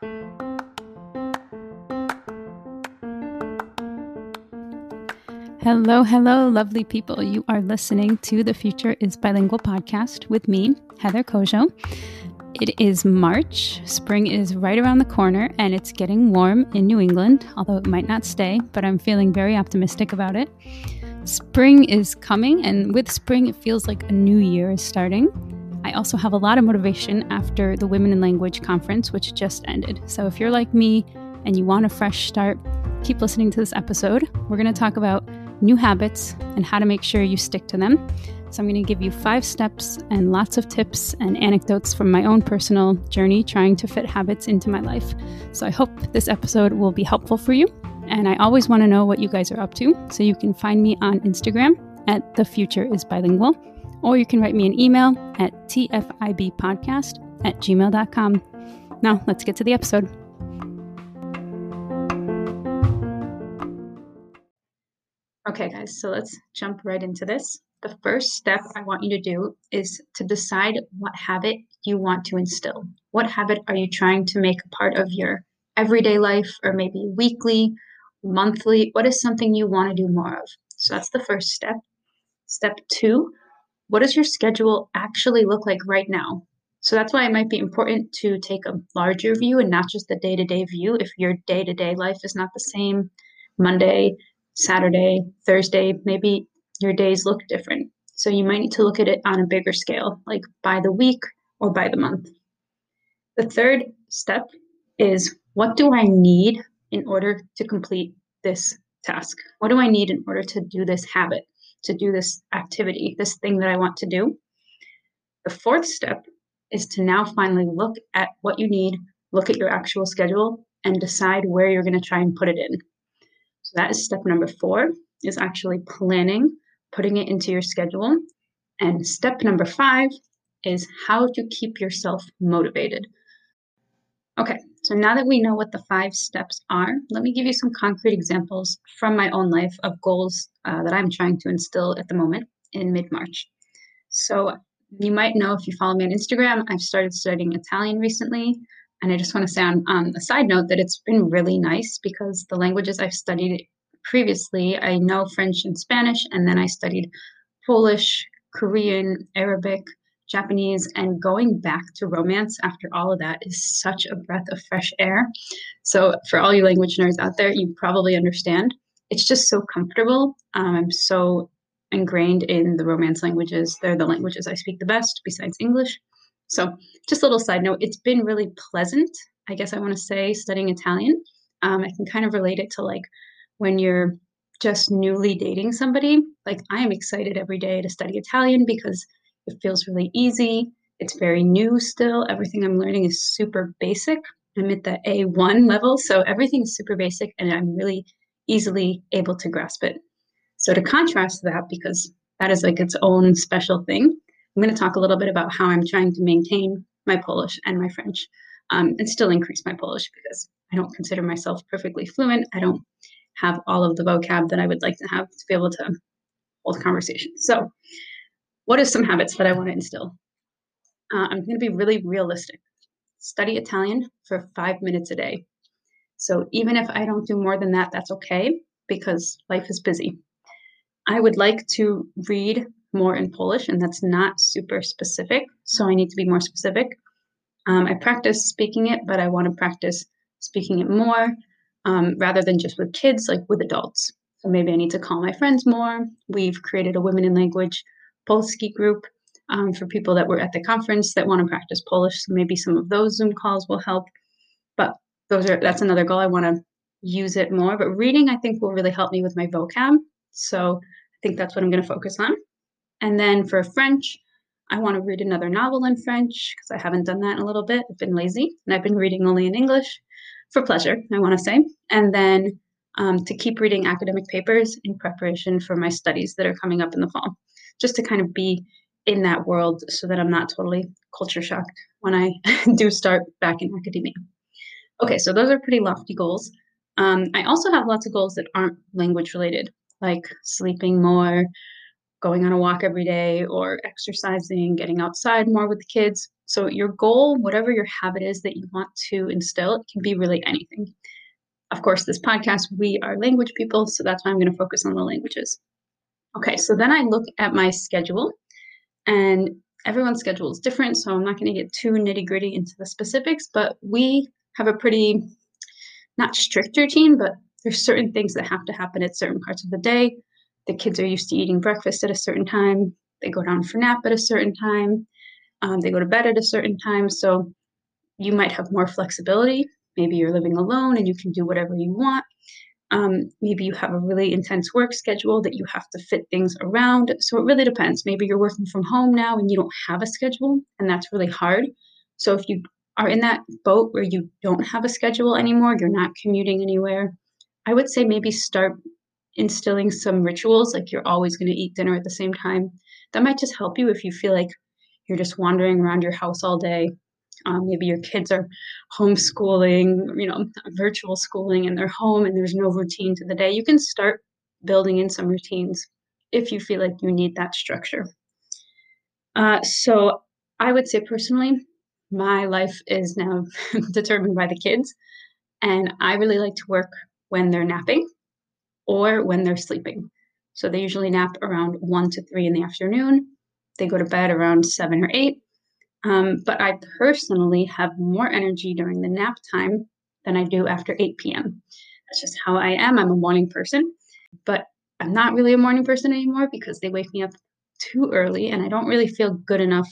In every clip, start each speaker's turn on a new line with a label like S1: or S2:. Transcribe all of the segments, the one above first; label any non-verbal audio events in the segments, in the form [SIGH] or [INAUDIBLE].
S1: Hello, hello, lovely people. You are listening to the Future is Bilingual podcast with me, Heather Kojo. It is March. Spring is right around the corner and it's getting warm in New England, although it might not stay, but I'm feeling very optimistic about it. Spring is coming, and with spring, it feels like a new year is starting. I also have a lot of motivation after the Women in Language conference, which just ended. So if you're like me and you want a fresh start, keep listening to this episode. We're going to talk about new habits and how to make sure you stick to them. So, I'm going to give you five steps and lots of tips and anecdotes from my own personal journey trying to fit habits into my life. So, I hope this episode will be helpful for you. And I always want to know what you guys are up to. So, you can find me on Instagram at The Future is Bilingual, or you can write me an email at tfibpodcast at gmail.com. Now, let's get to the episode. Okay, guys, so let's jump right into this. The first step I want you to do is to decide what habit you want to instill. What habit are you trying to make a part of your everyday life or maybe weekly, monthly? What is something you want to do more of? So that's the first step. Step two, what does your schedule actually look like right now? So that's why it might be important to take a larger view and not just the day to day view. If your day to day life is not the same, Monday Saturday, Thursday, maybe your days look different. So you might need to look at it on a bigger scale, like by the week or by the month. The third step is what do I need in order to complete this task? What do I need in order to do this habit, to do this activity, this thing that I want to do? The fourth step is to now finally look at what you need, look at your actual schedule, and decide where you're going to try and put it in. So that is step number four, is actually planning, putting it into your schedule. And step number five is how to keep yourself motivated. Okay, so now that we know what the five steps are, let me give you some concrete examples from my own life of goals uh, that I'm trying to instill at the moment in mid March. So, you might know if you follow me on Instagram, I've started studying Italian recently. And I just want to say on, on a side note that it's been really nice because the languages I've studied previously, I know French and Spanish, and then I studied Polish, Korean, Arabic, Japanese, and going back to romance after all of that is such a breath of fresh air. So, for all you language nerds out there, you probably understand. It's just so comfortable. Um, I'm so ingrained in the romance languages. They're the languages I speak the best besides English. So, just a little side note, it's been really pleasant, I guess I want to say, studying Italian. Um, I can kind of relate it to like when you're just newly dating somebody. Like, I am excited every day to study Italian because it feels really easy. It's very new still. Everything I'm learning is super basic. I'm at the A1 level, so everything is super basic and I'm really easily able to grasp it. So, to contrast that, because that is like its own special thing, I'm going to talk a little bit about how I'm trying to maintain my Polish and my French um, and still increase my Polish because I don't consider myself perfectly fluent. I don't have all of the vocab that I would like to have to be able to hold conversations. So, what are some habits that I want to instill? Uh, I'm going to be really realistic. Study Italian for five minutes a day. So, even if I don't do more than that, that's okay because life is busy. I would like to read more in Polish, and that's not super specific. So I need to be more specific. Um, I practice speaking it, but I want to practice speaking it more um, rather than just with kids, like with adults. So maybe I need to call my friends more. We've created a Women in Language Polski group um, for people that were at the conference that want to practice Polish. So maybe some of those Zoom calls will help. But those are that's another goal. I want to use it more. But reading, I think, will really help me with my vocab. So I think that's what I'm going to focus on. And then for French, I want to read another novel in French because I haven't done that in a little bit. I've been lazy and I've been reading only in English for pleasure, I want to say. And then um, to keep reading academic papers in preparation for my studies that are coming up in the fall, just to kind of be in that world so that I'm not totally culture shocked when I [LAUGHS] do start back in academia. Okay, so those are pretty lofty goals. Um, I also have lots of goals that aren't language related, like sleeping more, going on a walk every day or exercising, getting outside more with the kids. So, your goal, whatever your habit is that you want to instill, it can be really anything. Of course, this podcast, we are language people, so that's why I'm going to focus on the languages. Okay, so then I look at my schedule, and everyone's schedule is different, so I'm not going to get too nitty gritty into the specifics, but we have a pretty not strict routine, but there's certain things that have to happen at certain parts of the day. The kids are used to eating breakfast at a certain time. They go down for nap at a certain time. Um, they go to bed at a certain time. So you might have more flexibility. Maybe you're living alone and you can do whatever you want. Um, maybe you have a really intense work schedule that you have to fit things around. So it really depends. Maybe you're working from home now and you don't have a schedule, and that's really hard. So if you are in that boat where you don't have a schedule anymore, you're not commuting anywhere, I would say maybe start instilling some rituals, like you're always going to eat dinner at the same time. That might just help you if you feel like you're just wandering around your house all day. Um, maybe your kids are homeschooling, you know, virtual schooling, and they're home and there's no routine to the day. You can start building in some routines if you feel like you need that structure. Uh, so I would say personally, my life is now [LAUGHS] determined by the kids. And I really like to work when they're napping or when they're sleeping. So they usually nap around one to three in the afternoon. They go to bed around seven or eight. Um, but I personally have more energy during the nap time than I do after 8 p.m. That's just how I am. I'm a morning person, but I'm not really a morning person anymore because they wake me up too early and I don't really feel good enough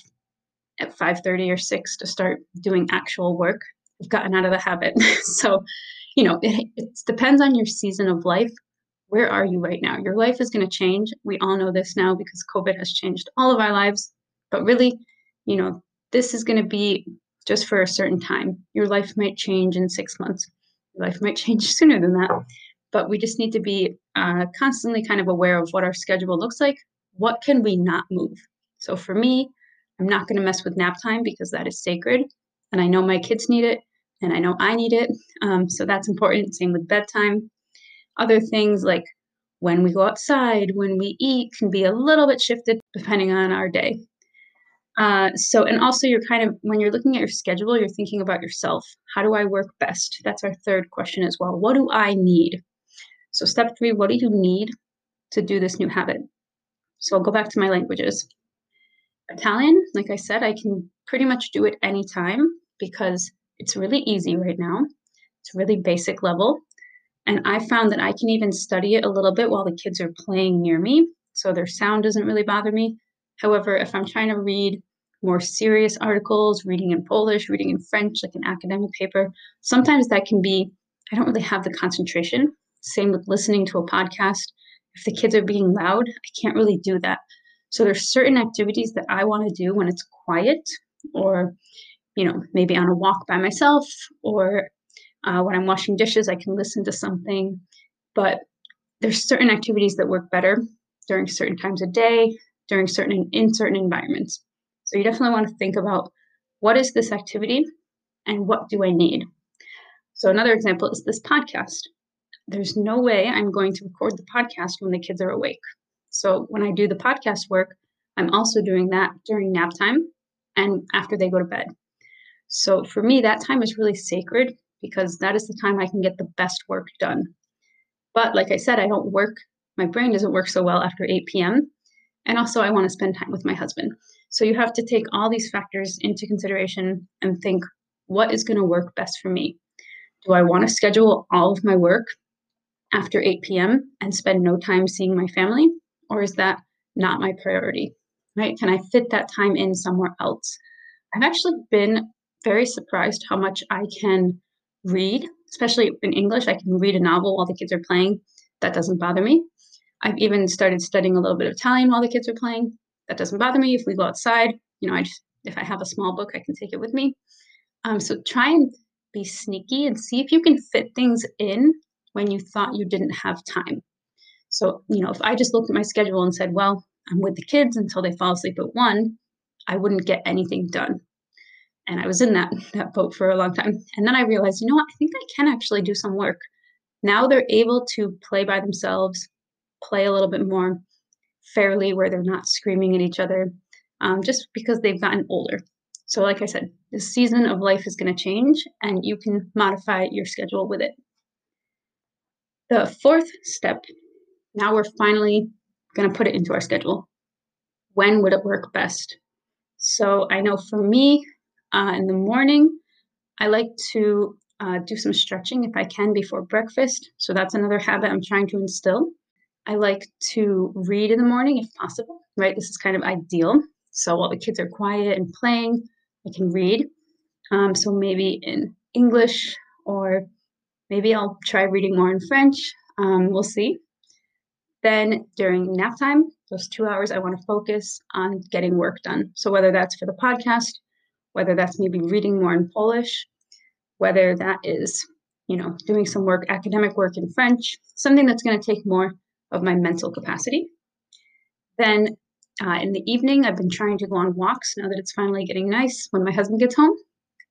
S1: at 5:30 or 6 to start doing actual work. I've gotten out of the habit. [LAUGHS] so, you know, it, it depends on your season of life. Where are you right now? Your life is going to change. We all know this now because COVID has changed all of our lives. But really, you know, this is going to be just for a certain time. Your life might change in six months. Your life might [LAUGHS] change sooner than that. But we just need to be uh, constantly kind of aware of what our schedule looks like. What can we not move? So for me, I'm not going to mess with nap time because that is sacred. And I know my kids need it and I know I need it. Um, so that's important. Same with bedtime. Other things like when we go outside, when we eat, can be a little bit shifted depending on our day. Uh, so, and also, you're kind of, when you're looking at your schedule, you're thinking about yourself. How do I work best? That's our third question as well. What do I need? So, step three, what do you need to do this new habit? So, I'll go back to my languages. Italian, like I said, I can pretty much do it anytime because it's really easy right now. It's really basic level. And I found that I can even study it a little bit while the kids are playing near me. So their sound doesn't really bother me. However, if I'm trying to read more serious articles, reading in Polish, reading in French, like an academic paper, sometimes that can be, I don't really have the concentration. Same with listening to a podcast. If the kids are being loud, I can't really do that. So there's certain activities that I want to do when it's quiet or, you know, maybe on a walk by myself or uh, when I'm washing dishes, I can listen to something. But there's certain activities that work better during certain times of day, during certain in certain environments. So you definitely want to think about what is this activity and what do I need? So another example is this podcast. There's no way I'm going to record the podcast when the kids are awake. So when I do the podcast work, I'm also doing that during nap time and after they go to bed. So for me, that time is really sacred because that is the time I can get the best work done. But like I said, I don't work, my brain doesn't work so well after 8 p.m. And also, I want to spend time with my husband. So you have to take all these factors into consideration and think what is going to work best for me? Do I want to schedule all of my work after 8 p.m. and spend no time seeing my family? or is that not my priority? Right? Can I fit that time in somewhere else? I've actually been very surprised how much I can read, especially in English. I can read a novel while the kids are playing. That doesn't bother me. I've even started studying a little bit of Italian while the kids are playing. That doesn't bother me. If we go outside, you know, I just if I have a small book, I can take it with me. Um, so try and be sneaky and see if you can fit things in when you thought you didn't have time. So, you know, if I just looked at my schedule and said, well, I'm with the kids until they fall asleep at one, I wouldn't get anything done. And I was in that, [LAUGHS] that boat for a long time. And then I realized, you know what, I think I can actually do some work. Now they're able to play by themselves, play a little bit more, fairly where they're not screaming at each other um, just because they've gotten older. So, like I said, the season of life is going to change and you can modify your schedule with it. The fourth step, now we're finally going to put it into our schedule. When would it work best? So, I know for me, uh, in the morning, I like to uh, do some stretching if I can before breakfast. So, that's another habit I'm trying to instill. I like to read in the morning if possible, right? This is kind of ideal. So while the kids are quiet and playing, I can read. Um, so maybe in English, or maybe I'll try reading more in French. Um, we'll see. Then during nap time, those two hours, I want to focus on getting work done. So whether that's for the podcast, whether that's maybe reading more in Polish, whether that is, you know, doing some work, academic work in French, something that's going to take more of my mental capacity. Then uh, in the evening, I've been trying to go on walks now that it's finally getting nice when my husband gets home.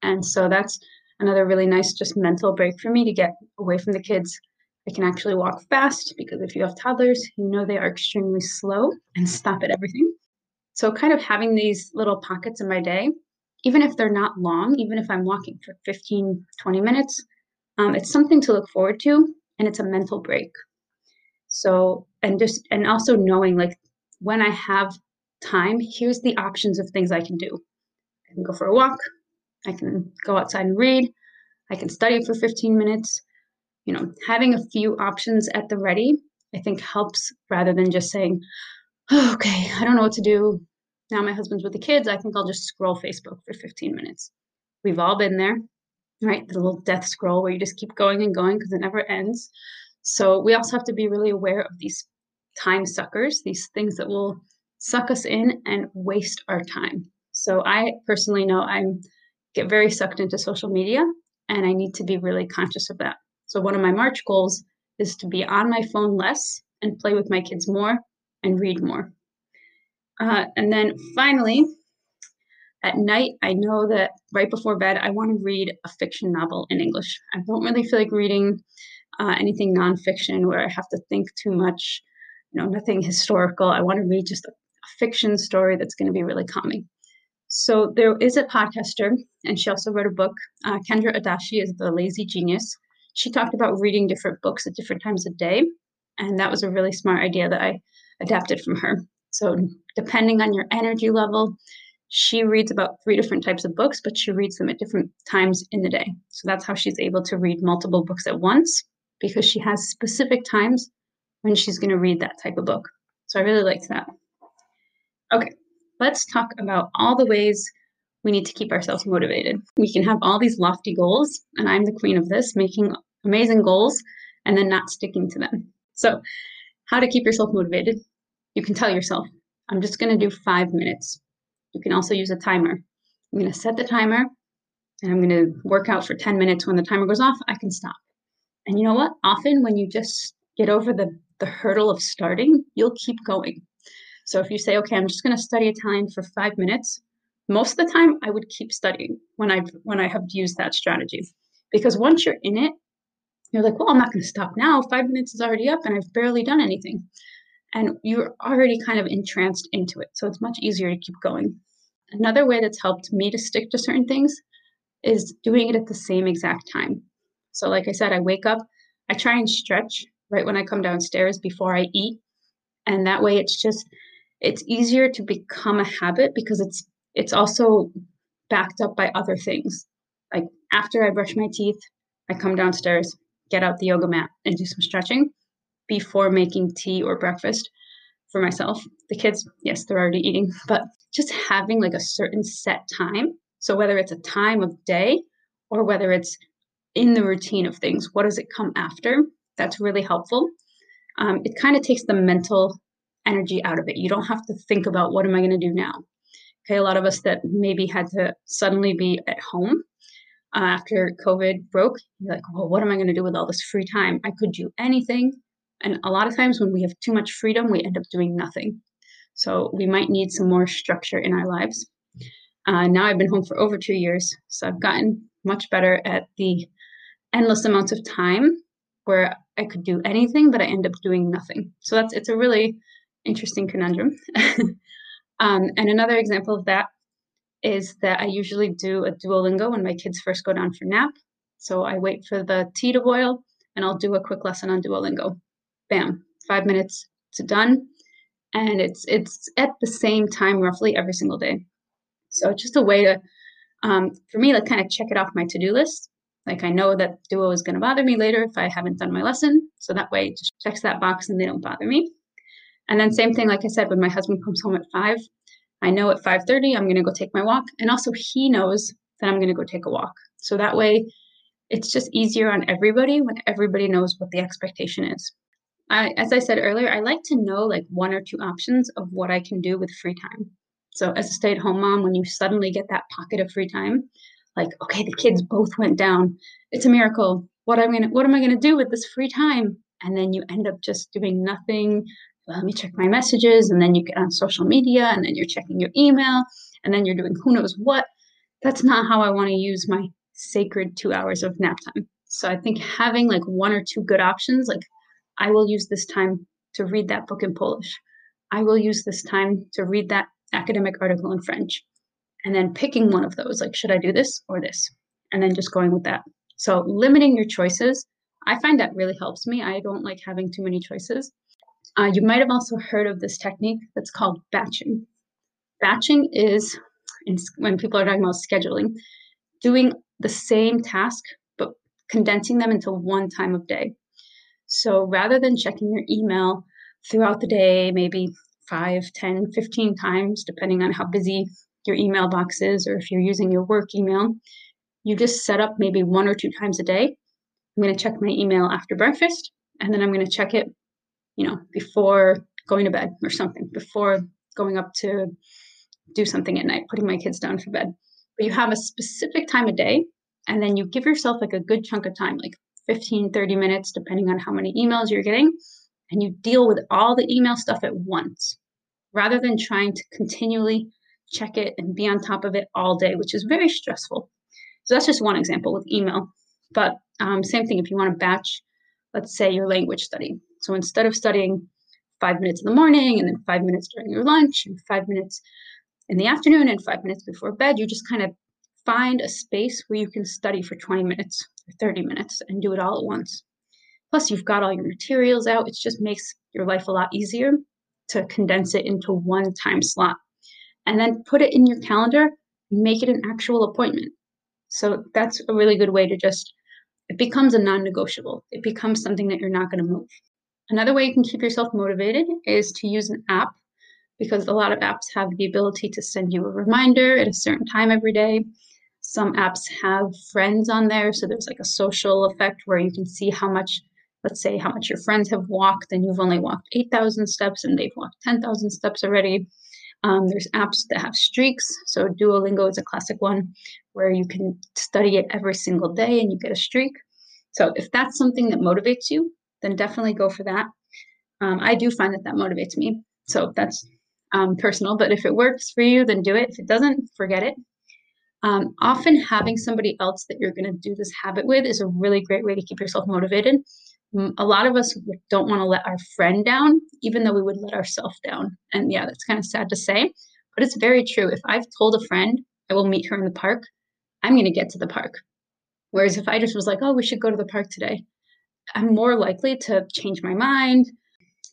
S1: And so that's another really nice, just mental break for me to get away from the kids. I can actually walk fast because if you have toddlers, you know they are extremely slow and stop at everything. So, kind of having these little pockets in my day, even if they're not long, even if I'm walking for 15, 20 minutes, um, it's something to look forward to and it's a mental break. So, and just, and also knowing like when I have time, here's the options of things I can do. I can go for a walk, I can go outside and read, I can study for 15 minutes. You know, having a few options at the ready, I think helps rather than just saying, oh, okay, I don't know what to do. Now my husband's with the kids. I think I'll just scroll Facebook for 15 minutes. We've all been there, right? The little death scroll where you just keep going and going because it never ends. So we also have to be really aware of these time suckers, these things that will suck us in and waste our time. So I personally know I get very sucked into social media and I need to be really conscious of that. So one of my March goals is to be on my phone less and play with my kids more and read more. Uh, and then finally, at night, I know that right before bed, I want to read a fiction novel in English. I don't really feel like reading uh, anything nonfiction where I have to think too much, you know, nothing historical. I want to read just a, a fiction story that's going to be really calming. So there is a podcaster, and she also wrote a book. Uh, Kendra Adachi is the lazy genius. She talked about reading different books at different times of day, and that was a really smart idea that I adapted from her. So depending on your energy level, she reads about three different types of books, but she reads them at different times in the day. So that's how she's able to read multiple books at once because she has specific times when she's going to read that type of book. So I really liked that. Okay, let's talk about all the ways we need to keep ourselves motivated. We can have all these lofty goals, and I'm the queen of this, making amazing goals and then not sticking to them. So, how to keep yourself motivated? You can tell yourself, I'm just going to do five minutes. You can also use a timer. I'm going to set the timer and I'm going to work out for 10 minutes. When the timer goes off, I can stop. And you know what? Often when you just get over the, the hurdle of starting, you'll keep going. So if you say, okay, I'm just going to study Italian for five minutes, most of the time I would keep studying when I when I have used that strategy. Because once you're in it, you're like, well, I'm not going to stop now. Five minutes is already up and I've barely done anything. And you're already kind of entranced into it. So it's much easier to keep going. Another way that's helped me to stick to certain things is doing it at the same exact time. So, like I said, I wake up, I try and stretch right when I come downstairs before I eat. And that way it's just, it's easier to become a habit because it's, it's also backed up by other things. Like after I brush my teeth, I come downstairs, get out the yoga mat and do some stretching before making tea or breakfast for myself. The kids, yes, they're already eating, [LAUGHS] but just having like a certain set time. So whether it's a time of day or whether it's in the routine of things. What does it come after? That's really helpful. Um, it kind of takes the mental energy out of it. You don't have to think about what am I going to do now. Okay, a lot of us that maybe had to suddenly be at home uh, after COVID broke, you're like, well, what am I going to do with all this free time? I could do anything. And a lot of times when we have too much freedom, we end up doing nothing. So we might need some more structure in our lives. Uh, now I've been home for over two years, so I've gotten much better at the endless amounts of time where I could do anything, but I end up doing nothing. So that's it's a really interesting conundrum. [LAUGHS] um, and another example of that is that I usually do a Duolingo when my kids first go down for nap. So I wait for the tea to boil and I'll do a quick lesson on Duolingo. Bam, five minutes to done. And it's it's at the same time roughly every single day. So it's just a way to um, for me like kind of check it off my to-do list. Like I know that Duo is going to bother me later if I haven't done my lesson. So that way it just checks that box and they don't bother me. And then same thing, like I said, when my husband comes home at five, I know at 5:30 I'm going to go take my walk, and also he knows that I'm going to go take a walk. So that way, it's just easier on everybody when everybody knows what the expectation is. I, as I said earlier, I like to know like one or two options of what I can do with free time. So as a stay-at-home mom, when you suddenly get that pocket of free time, like okay, the kids both went down, it's a miracle. What am I gonna What am I gonna do with this free time? And then you end up just doing nothing, let me check my messages and then you get on social media and then you're checking your email and then you're doing who knows what. That's not how i want to use my sacred two hours of nap time. So i think having like one or two good options like i will use this time to read that book in polish. I will use this time to read that academic article in french and then picking one of those like should i do this or this and then just going with that so limiting your choices i find that really helps me i don't like having too many choices uh, you might have also heard of this technique that's called batching. Batching is, when people are talking about scheduling, doing the same task but condensing them into one time of day. So rather than checking your email throughout the day, maybe 5, 10, 15 times, depending on how busy your email boxes or if you're using your work email, you just set up maybe one or two times a day. I'm going to check my email after breakfast, and then I'm going to check it you know, before going to bed or something, before going up to do something at night, putting my kids down for bed. But you have a specific time of day, and then you give yourself like a good chunk of time, like 15, 30 minutes, depending on how many emails you're getting, and you deal with all the email stuff at once rather than trying to continually check it and be on top of it all day, which is very stressful. So that's just one example with email. But um, same thing if you want to batch, let's say your language study. So instead of studying five minutes in the morning and then five minutes during your lunch and five minutes in the afternoon and five minutes before bed, you just kind of find a space where you can study for 20 minutes or 30 minutes and do it all at once. Plus, you've got all your materials out. It just makes your life a lot easier to condense it into one time slot. And then put it in your calendar, make it an actual appointment. So that's a really good way to just, it becomes a non negotiable. It becomes something that you're not going to move. Another way you can keep yourself motivated is to use an app because a lot of apps have the ability to send you a reminder at a certain time every day. Some apps have friends on there, so there's like a social effect where you can see how much, let's say, how much your friends have walked, and you've only walked 8,000 steps and they've walked 10,000 steps already. Um, there's apps that have streaks. So Duolingo is a classic one where you can study it every single day and you get a streak. So if that's something that motivates you, then definitely go for that. Um, I do find that that motivates me. So that's um, personal, but if it works for you, then do it. If it doesn't, forget it. Um, often having somebody else that you're going to do this habit with is a really great way to keep yourself motivated. A lot of us don't want to let our friend down, even though we would let ourselves down. And yeah, that's kind of sad to say, but it's very true. If I've told a friend I will meet her in the park, I'm going to get to the park. Whereas if I just was like, oh, we should go to the park today, I'm more likely to change my mind.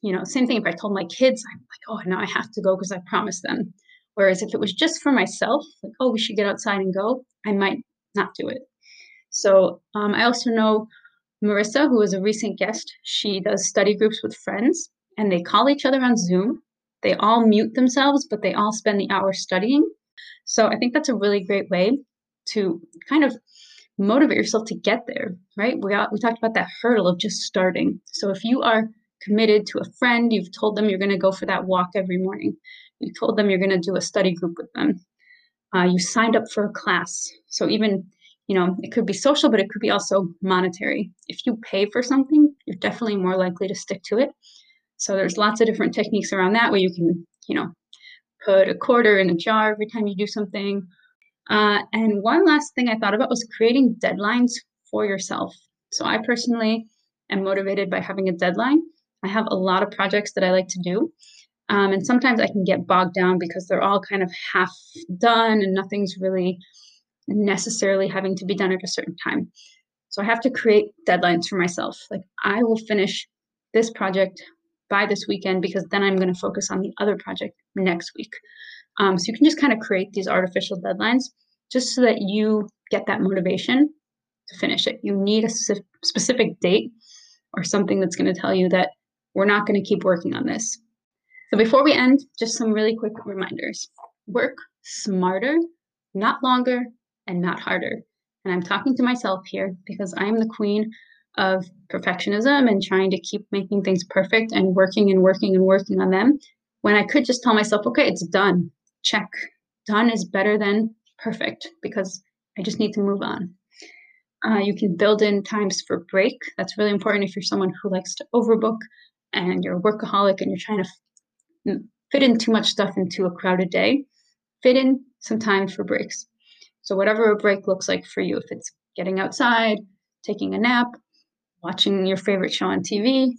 S1: You know, same thing if I told my kids, I'm like, oh, now I have to go because I promised them. Whereas if it was just for myself, like, oh, we should get outside and go, I might not do it. So um, I also know Marissa, who is a recent guest, she does study groups with friends and they call each other on Zoom. They all mute themselves, but they all spend the hour studying. So I think that's a really great way to kind of motivate yourself to get there, right? We we talked about that hurdle of just starting. So if you are committed to a friend, you've told them you're going to go for that walk every morning. You told them you're going to do a study group with them. Uh, you signed up for a class. So even you know it could be social, but it could be also monetary. If you pay for something, you're definitely more likely to stick to it. So there's lots of different techniques around that where you can you know put a quarter in a jar every time you do something uh, and one last thing I thought about was creating deadlines for yourself. So I personally am motivated by having a deadline. I have a lot of projects that I like to do. Um, and sometimes I can get bogged down because they're all kind of half done and nothing's really necessarily having to be done at a certain time. So I have to create deadlines for myself. Like I will finish this project by this weekend because then I'm going to focus on the other project next week. Um, so you can just kind of create these artificial deadlines just so that you get that motivation to finish it. You need a specific date or something that's going to tell you that we're not going to keep working on this. So before we end, just some really quick reminders. Work smarter, not longer, and not harder. And I'm talking to myself here because I am the queen of perfectionism and trying to keep making things perfect and working and working and working on them when I could just tell myself, okay, it's done. Check. Done is better than perfect because I just need to move on. Uh, you can build in times for break. That's really important if you're someone who likes to overbook and you're a workaholic and you're trying to f- fit in too much stuff into a crowded day. Fit in some time for breaks. So, whatever a break looks like for you, if it's getting outside, taking a nap, watching your favorite show on TV,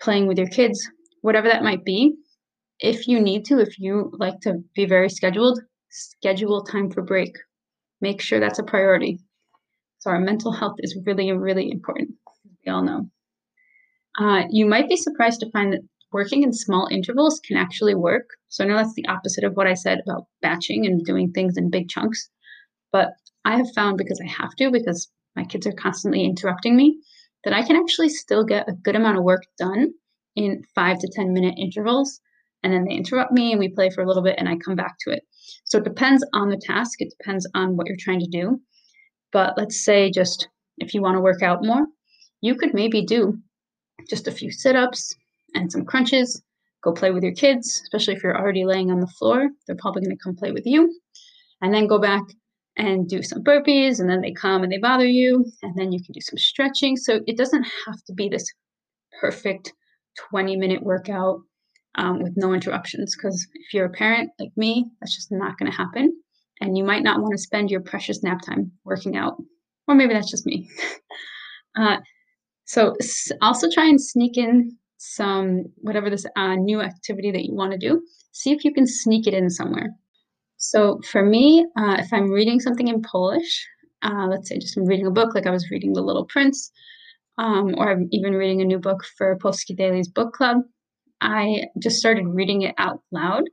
S1: playing with your kids, whatever that might be, if you need to, if you like to be very scheduled, schedule time for break. Make sure that's a priority. So, our mental health is really, really important. We all know. Uh, you might be surprised to find that working in small intervals can actually work. So, I know that's the opposite of what I said about batching and doing things in big chunks. But I have found because I have to, because my kids are constantly interrupting me, that I can actually still get a good amount of work done in five to 10 minute intervals. And then they interrupt me and we play for a little bit and I come back to it. So it depends on the task, it depends on what you're trying to do. But let's say just if you want to work out more, you could maybe do just a few sit ups and some crunches. Go play with your kids, especially if you're already laying on the floor. They're probably going to come play with you. And then go back and do some burpees and then they come and they bother you and then you can do some stretching. So it doesn't have to be this perfect 20 minute workout um, with no interruptions because if you're a parent like me that's just not going to happen. And you might not want to spend your precious nap time working out. Or maybe that's just me. [LAUGHS] Uh, so also try and sneak in some whatever this uh, new activity that you want to do. See if you can sneak it in somewhere so for me, uh, if I'm reading something in Polish, uh, let's say just I'm reading a book, like I was reading The Little Prince, um, or I'm even reading a new book for Polski Daily's book club, I just started reading it out loud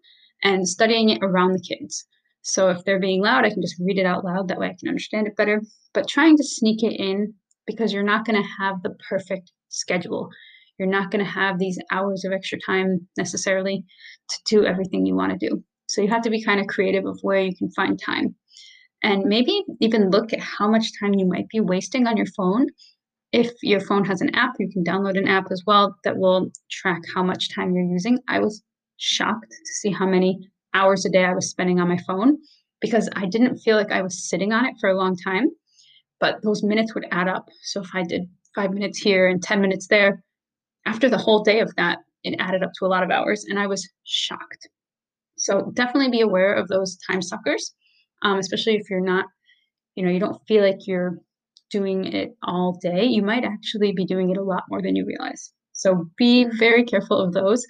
S1: and studying it around the kids. So if they're being loud, I can just read it out loud. That way I can understand it better. But trying to sneak it in because you're not going to have the perfect schedule. You're not going to have these hours of extra time necessarily to do everything you want to do. So you have to be kind of creative of where you can find time. And maybe even look at how much time you might be wasting on your phone. If your phone has an app, you can download an app as well that will track how much time you're using. I was shocked to see how many hours a day I was spending on my phone because I didn't feel like I was sitting on it for a long time, but those minutes would add up. So if I did five minutes here and 10 minutes there, after the whole day of that, it added up to a lot of hours and I was shocked. So definitely be aware of those time suckers, um, especially if you're not, you know, you don't feel like you're doing it all day. You might actually be doing it a lot more than you realize. So be very careful of those.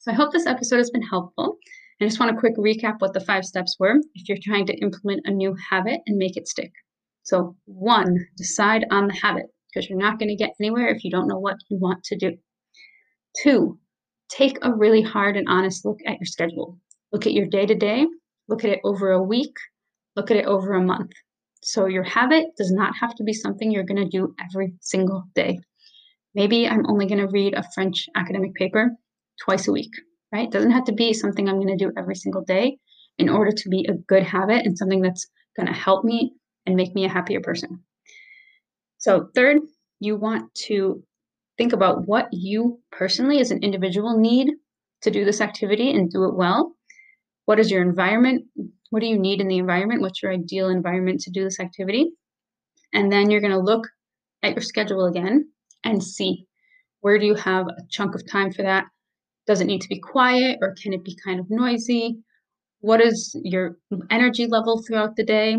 S1: So I hope this episode has been helpful. I just want to quick recap what the five steps were if you're trying to implement a new habit and make it stick. So, one, decide on the habit because you're not going to get anywhere if you don't know what you want to do. Two, take a really hard and honest look at your schedule. Look at your day to day, look at it over a week, look at it over a month. So your habit does not have to be something you're going to do every single day. Maybe I'm only going to read a French academic paper twice a week, right? Doesn't have to be something I'm going to do every single day in order to be a good habit and something that's going to help me and make me a happier person. So, third, you want to think about what you personally as an individual need to do this activity and do it well what is your environment? What do you need in the environment? What's your ideal environment to do this activity? And then you're going to look at your schedule again and see where do you have a chunk of time for that? Does it need to be quiet or can it be kind of noisy? What is your energy level throughout the day?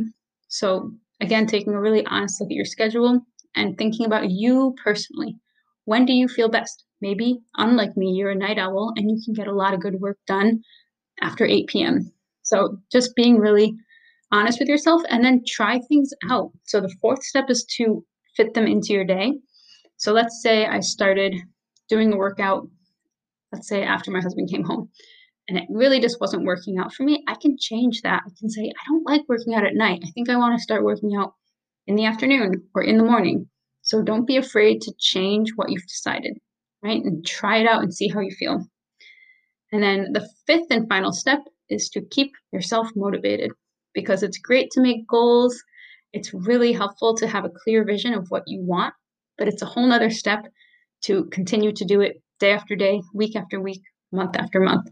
S1: So, again, taking a really honest look at your schedule and thinking about you personally. when do you feel best? Maybe, unlike me, you're a night owl and you can get a lot of good work done after 8 p.m. So just being really honest with yourself and then try things out. So the fourth step is to fit them into your day. So let's say I started doing a workout, let's say after my husband came home, and it really just wasn't working out for me. I can change that. I can say, I don't like working out at night. I think I want to start working out in the afternoon or in the morning. So don't be afraid to change what you've decided, right? And try it out and see how you feel. And then the fifth and final step is to keep yourself motivated because it's great to make goals. It's really helpful to have a clear vision of what you want, but it's a whole nother step to continue to do it day after day, week after week, month after month.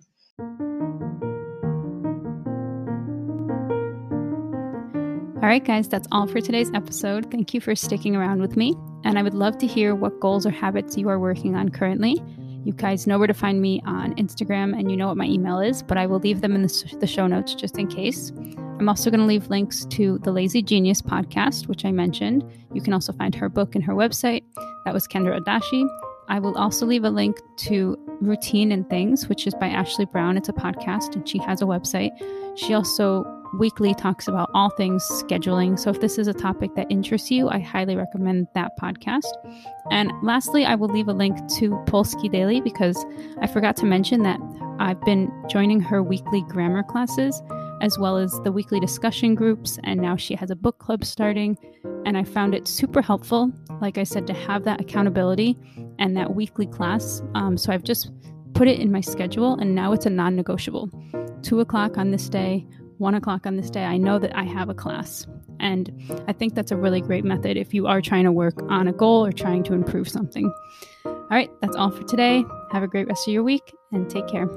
S2: All right, guys, that's all for today's episode. Thank you for sticking around with me. And I would love to hear what goals or habits you are working on currently. You guys know where to find me on Instagram and you know what my email is, but I will leave them in the, the show notes just in case. I'm also going to leave links to the Lazy Genius podcast, which I mentioned. You can also find her book and her website. That was Kendra Adachi. I will also leave a link to Routine and Things, which is by Ashley Brown. It's a podcast and she has a website. She also weekly talks about all things scheduling. So if this is a topic that interests you, I highly recommend that podcast. And lastly, I will leave a link to Polski Daily because I forgot to mention that I've been joining her weekly grammar classes as well as the weekly discussion groups. And now she has a book club starting. And I found it super helpful, like I said, to have that accountability and that weekly class. Um, so I've just put it in my schedule and now it's a non negotiable. Two o'clock on this day, one o'clock on this day, I know that I have a class. And I think that's a really great method if you are trying to work on a goal or trying to improve something. All right, that's all for today. Have a great rest of your week and take care.